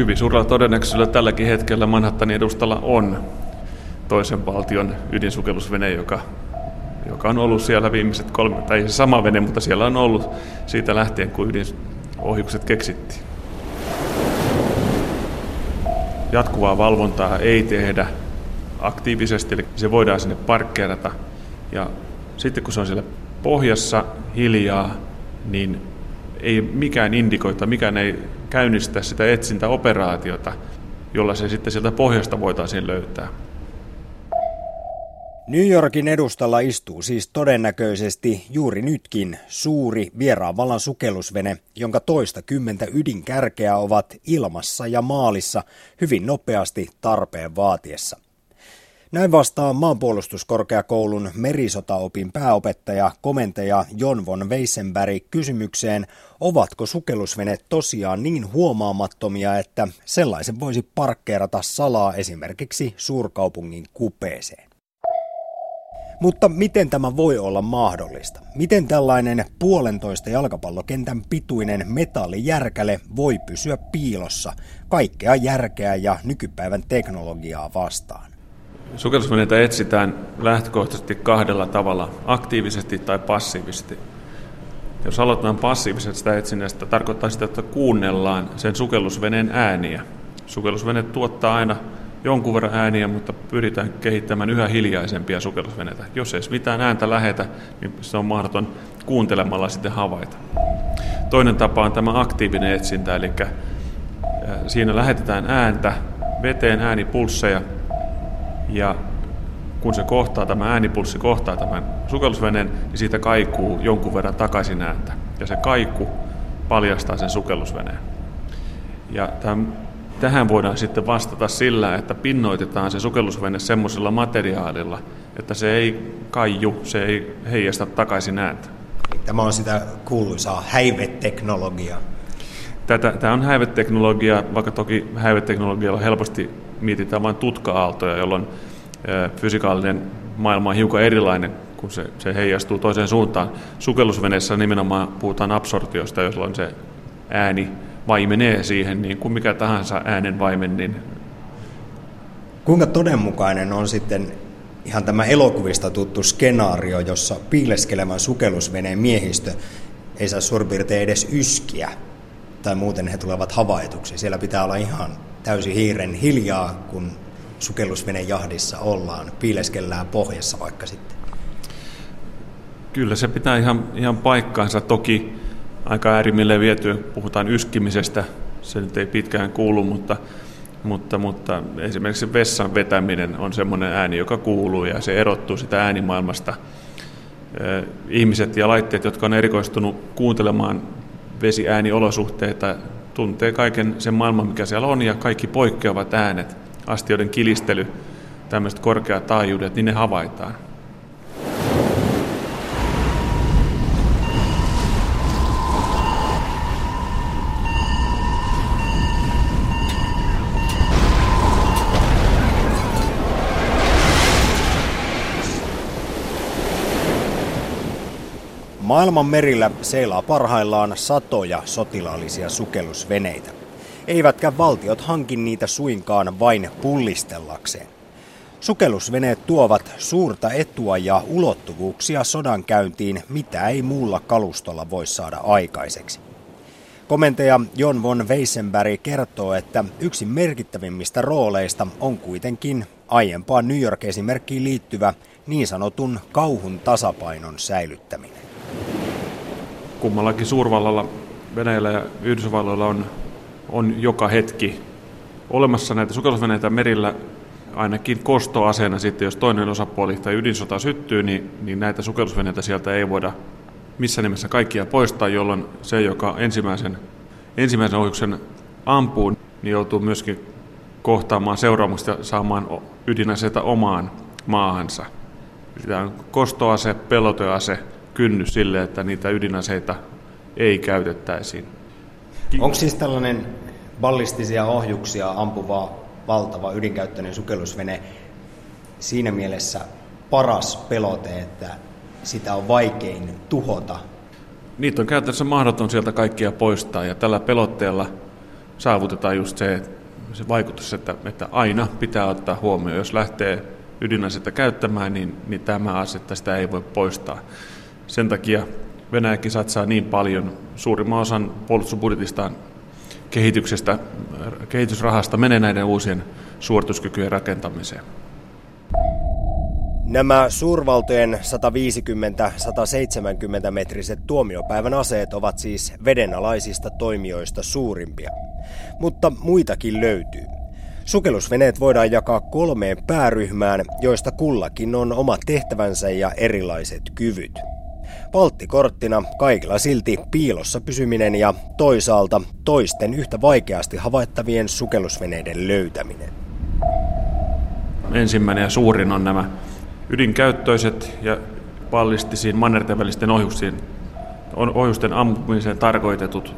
Hyvin suurella todennäköisyydellä tälläkin hetkellä Manhattanin edustalla on toisen valtion ydinsukellusvene, joka, joka on ollut siellä viimeiset kolme, tai se sama vene, mutta siellä on ollut siitä lähtien, kun ydinohjukset keksittiin. Jatkuvaa valvontaa ei tehdä aktiivisesti, eli se voidaan sinne parkkeerata. Ja sitten kun se on siellä pohjassa hiljaa, niin ei mikään indikoita, mikään ei käynnistä sitä etsintäoperaatiota, jolla se sitten sieltä pohjasta voitaisiin löytää. New Yorkin edustalla istuu siis todennäköisesti juuri nytkin suuri vieraanvallan sukellusvene, jonka toista kymmentä ydinkärkeä ovat ilmassa ja maalissa hyvin nopeasti tarpeen vaatiessa. Näin vastaa maanpuolustuskorkeakoulun merisotaopin pääopettaja, komentaja Jon von Weissenberg kysymykseen, ovatko sukellusveneet tosiaan niin huomaamattomia, että sellaisen voisi parkkeerata salaa esimerkiksi suurkaupungin kupeeseen. Mutta miten tämä voi olla mahdollista? Miten tällainen puolentoista jalkapallokentän pituinen metallijärkäle voi pysyä piilossa kaikkea järkeä ja nykypäivän teknologiaa vastaan? Sukellusveneitä etsitään lähtökohtaisesti kahdella tavalla, aktiivisesti tai passiivisesti. Jos aloitetaan passiivisesta etsinnästä, tarkoittaa sitä, että kuunnellaan sen sukellusveneen ääniä. Sukellusvene tuottaa aina jonkun verran ääniä, mutta pyritään kehittämään yhä hiljaisempia sukellusveneitä. Jos ei mitään ääntä lähetä, niin se on mahdoton kuuntelemalla sitten havaita. Toinen tapa on tämä aktiivinen etsintä, eli siinä lähetetään ääntä, veteen äänipulsseja, ja kun se kohtaa, tämä äänipulssi kohtaa tämän sukellusveneen, niin siitä kaikuu jonkun verran takaisin ääntä. Ja se kaiku paljastaa sen sukellusveneen. Ja tämän Tähän voidaan sitten vastata sillä, että pinnoitetaan se sukellusvene semmoisella materiaalilla, että se ei kaiju, se ei heijasta takaisin ääntä. Tämä on sitä kuuluisaa häiveteknologiaa. Tätä, tämä on häiveteknologia, vaikka toki häiveteknologialla helposti mietitään vain tutka-aaltoja, jolloin fysikaalinen maailma on hiukan erilainen, kun se, se heijastuu toiseen suuntaan. Sukellusveneessä nimenomaan puhutaan absortiosta, jolloin se ääni vaimenee siihen niin kuin mikä tahansa äänen vaimen. Niin... Kuinka todenmukainen on sitten ihan tämä elokuvista tuttu skenaario, jossa piileskelevän sukellusveneen miehistö ei saa suurin edes yskiä, tai muuten he tulevat havaituksi. Siellä pitää olla ihan täysin hiiren hiljaa, kun sukellusveneen jahdissa ollaan, piileskellään pohjassa vaikka sitten. Kyllä se pitää ihan, ihan paikkaansa. Toki aika äärimmille viety, puhutaan yskimisestä, se nyt ei pitkään kuulu, mutta, mutta, mutta esimerkiksi vessan vetäminen on semmoinen ääni, joka kuuluu ja se erottuu sitä äänimaailmasta. Ihmiset ja laitteet, jotka on erikoistunut kuuntelemaan vesiääniolosuhteita, tuntee kaiken sen maailman, mikä siellä on, ja kaikki poikkeavat äänet, astioiden kilistely, tämmöiset korkeat taajuudet, niin ne havaitaan. Maailman merillä seilaa parhaillaan satoja sotilaallisia sukellusveneitä. Eivätkä valtiot hankin niitä suinkaan vain pullistellakseen. Sukellusveneet tuovat suurta etua ja ulottuvuuksia sodan käyntiin, mitä ei muulla kalustolla voi saada aikaiseksi. Komentaja Jon von Weissenberg kertoo, että yksi merkittävimmistä rooleista on kuitenkin aiempaan New York-esimerkkiin liittyvä niin sanotun kauhun tasapainon säilyttäminen kummallakin suurvallalla, Venäjällä ja Yhdysvalloilla on, on joka hetki olemassa näitä sukellusveneitä merillä ainakin kostoaseena sitten, jos toinen osapuoli tai ydinsota syttyy, niin, niin näitä sukellusveneitä sieltä ei voida missä nimessä kaikkia poistaa, jolloin se, joka ensimmäisen, ensimmäisen ohjuksen ampuu, niin joutuu myöskin kohtaamaan seuraamusta saamaan ydinaseita omaan maahansa. Tämä on kostoase, pelotease, kynnys sille, että niitä ydinaseita ei käytettäisiin. Onko siis tällainen ballistisia ohjuksia ampuva valtava ydinkäyttöinen sukellusvene siinä mielessä paras pelote, että sitä on vaikein tuhota? Niitä on käytännössä mahdoton sieltä kaikkia poistaa ja tällä pelotteella saavutetaan just se, se vaikutus, että, että aina pitää ottaa huomioon. Jos lähtee ydinasetta käyttämään, niin, niin tämä asetta sitä ei voi poistaa. Sen takia Venäjäkin satsaa niin paljon, suurimman osan puolustusbudjetistaan kehityksestä, kehitysrahasta menee näiden uusien suorituskykyjen rakentamiseen. Nämä suurvaltojen 150-170 metriset tuomiopäivän aseet ovat siis vedenalaisista toimijoista suurimpia. Mutta muitakin löytyy. Sukellusveneet voidaan jakaa kolmeen pääryhmään, joista kullakin on oma tehtävänsä ja erilaiset kyvyt. Valttikorttina kaikilla silti piilossa pysyminen ja toisaalta toisten yhtä vaikeasti havaittavien sukellusveneiden löytäminen. Ensimmäinen ja suurin on nämä ydinkäyttöiset ja ballistisiin mannerten välisten ohjuksiin, ohjusten ampumiseen tarkoitetut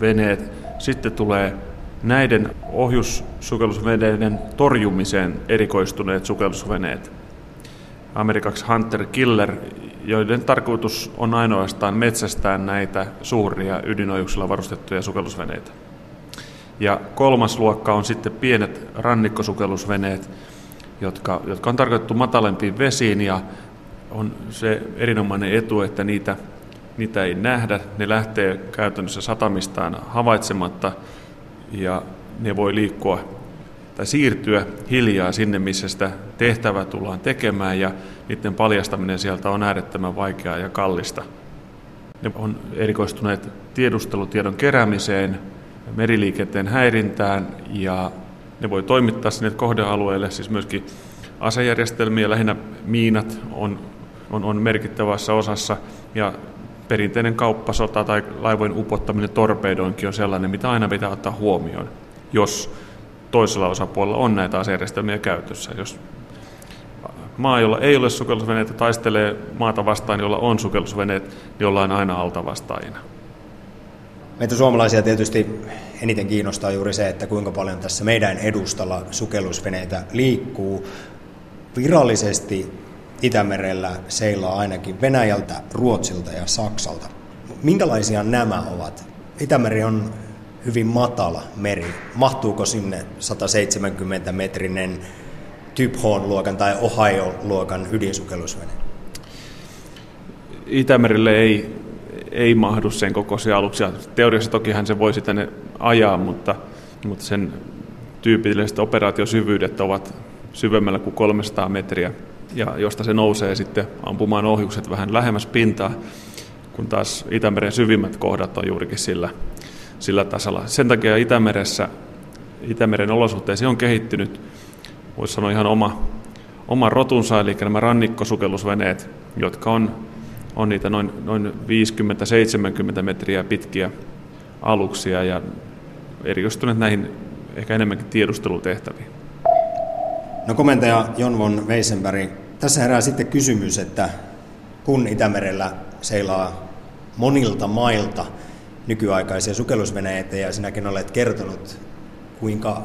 veneet. Sitten tulee näiden ohjussukellusveneiden torjumiseen erikoistuneet sukellusveneet. Amerikaksi Hunter Killer, joiden tarkoitus on ainoastaan metsästää näitä suuria ydinohjuksilla varustettuja sukellusveneitä. Ja kolmas luokka on sitten pienet rannikkosukellusveneet, jotka, jotka on tarkoitettu matalempiin vesiin ja on se erinomainen etu, että niitä, niitä ei nähdä. Ne lähtee käytännössä satamistaan havaitsematta ja ne voi liikkua tai siirtyä hiljaa sinne, missä sitä tehtävää tullaan tekemään ja niiden paljastaminen sieltä on äärettömän vaikeaa ja kallista. Ne on erikoistuneet tiedustelutiedon keräämiseen, meriliikenteen häirintään ja ne voi toimittaa sinne kohdealueelle, siis myöskin asejärjestelmiä, lähinnä miinat on, on, on merkittävässä osassa ja perinteinen kauppasota tai laivojen upottaminen torpeidoinkin on sellainen, mitä aina pitää ottaa huomioon, jos toisella osapuolella on näitä asejärjestelmiä käytössä. Jos maa, jolla ei ole sukellusveneitä, taistelee maata vastaan, jolla on sukellusveneet, niin ollaan aina altavastaajina. Meitä suomalaisia tietysti eniten kiinnostaa juuri se, että kuinka paljon tässä meidän edustalla sukellusveneitä liikkuu. Virallisesti Itämerellä seilaa ainakin Venäjältä, Ruotsilta ja Saksalta. Minkälaisia nämä ovat? Itämeri on hyvin matala meri. Mahtuuko sinne 170 metrinen Typhon-luokan tai Ohio-luokan ydinsukellusvene? Itämerille ei, ei mahdu sen kokoisia aluksia. Teoriassa tokihan se voisi tänne ajaa, mutta, mutta sen tyypilliset operaatiosyvyydet ovat syvemmällä kuin 300 metriä, ja josta se nousee sitten ampumaan ohjukset vähän lähemmäs pintaa, kun taas Itämeren syvimmät kohdat on juurikin sillä, sillä tasolla. Sen takia Itämeressä, Itämeren olosuhteisiin on kehittynyt, voisi sanoa ihan oma, oma rotunsa, eli nämä rannikkosukellusveneet, jotka on, on niitä noin, noin 50-70 metriä pitkiä aluksia ja erikoistuneet näihin ehkä enemmänkin tiedustelutehtäviin. No komentaja Jon von Weisenberg, tässä herää sitten kysymys, että kun Itämerellä seilaa monilta mailta nykyaikaisia sukellusveneitä ja sinäkin olet kertonut, kuinka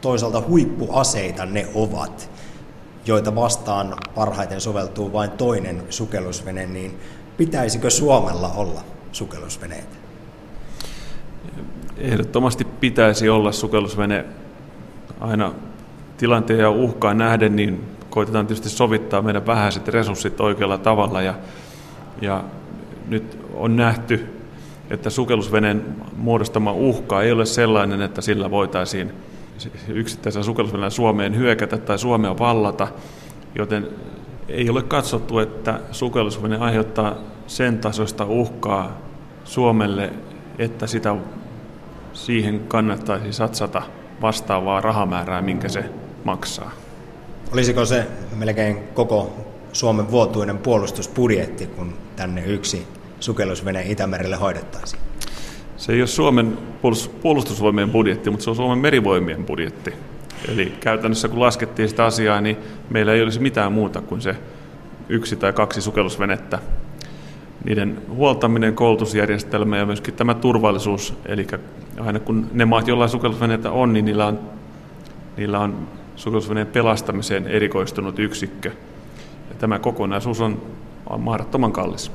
toisaalta huippuaseita ne ovat, joita vastaan parhaiten soveltuu vain toinen sukellusvene, niin pitäisikö Suomella olla sukellusveneitä? Ehdottomasti pitäisi olla sukellusvene aina tilanteen ja uhkaan nähden, niin koitetaan tietysti sovittaa meidän vähäiset resurssit oikealla tavalla ja, ja nyt on nähty, että sukellusveneen muodostama uhka ei ole sellainen, että sillä voitaisiin yksittäisellä sukellusveneen Suomeen hyökätä tai Suomea vallata, joten ei ole katsottu, että sukellusvene aiheuttaa sen tasoista uhkaa Suomelle, että sitä siihen kannattaisi satsata vastaavaa rahamäärää, minkä se maksaa. Olisiko se melkein koko Suomen vuotuinen puolustusbudjetti, kun tänne yksi sukellusvene Itämerelle hoidettaisiin? Se ei ole Suomen puolustusvoimien budjetti, mutta se on Suomen merivoimien budjetti. Eli käytännössä kun laskettiin sitä asiaa, niin meillä ei olisi mitään muuta kuin se yksi tai kaksi sukellusvenettä. Niiden huoltaminen, koulutusjärjestelmä ja myöskin tämä turvallisuus, eli aina kun ne maat, joilla sukellusveneitä on, niin niillä on, niillä on sukellusveneen pelastamiseen erikoistunut yksikkö. Ja tämä kokonaisuus on, on mahdottoman kallis.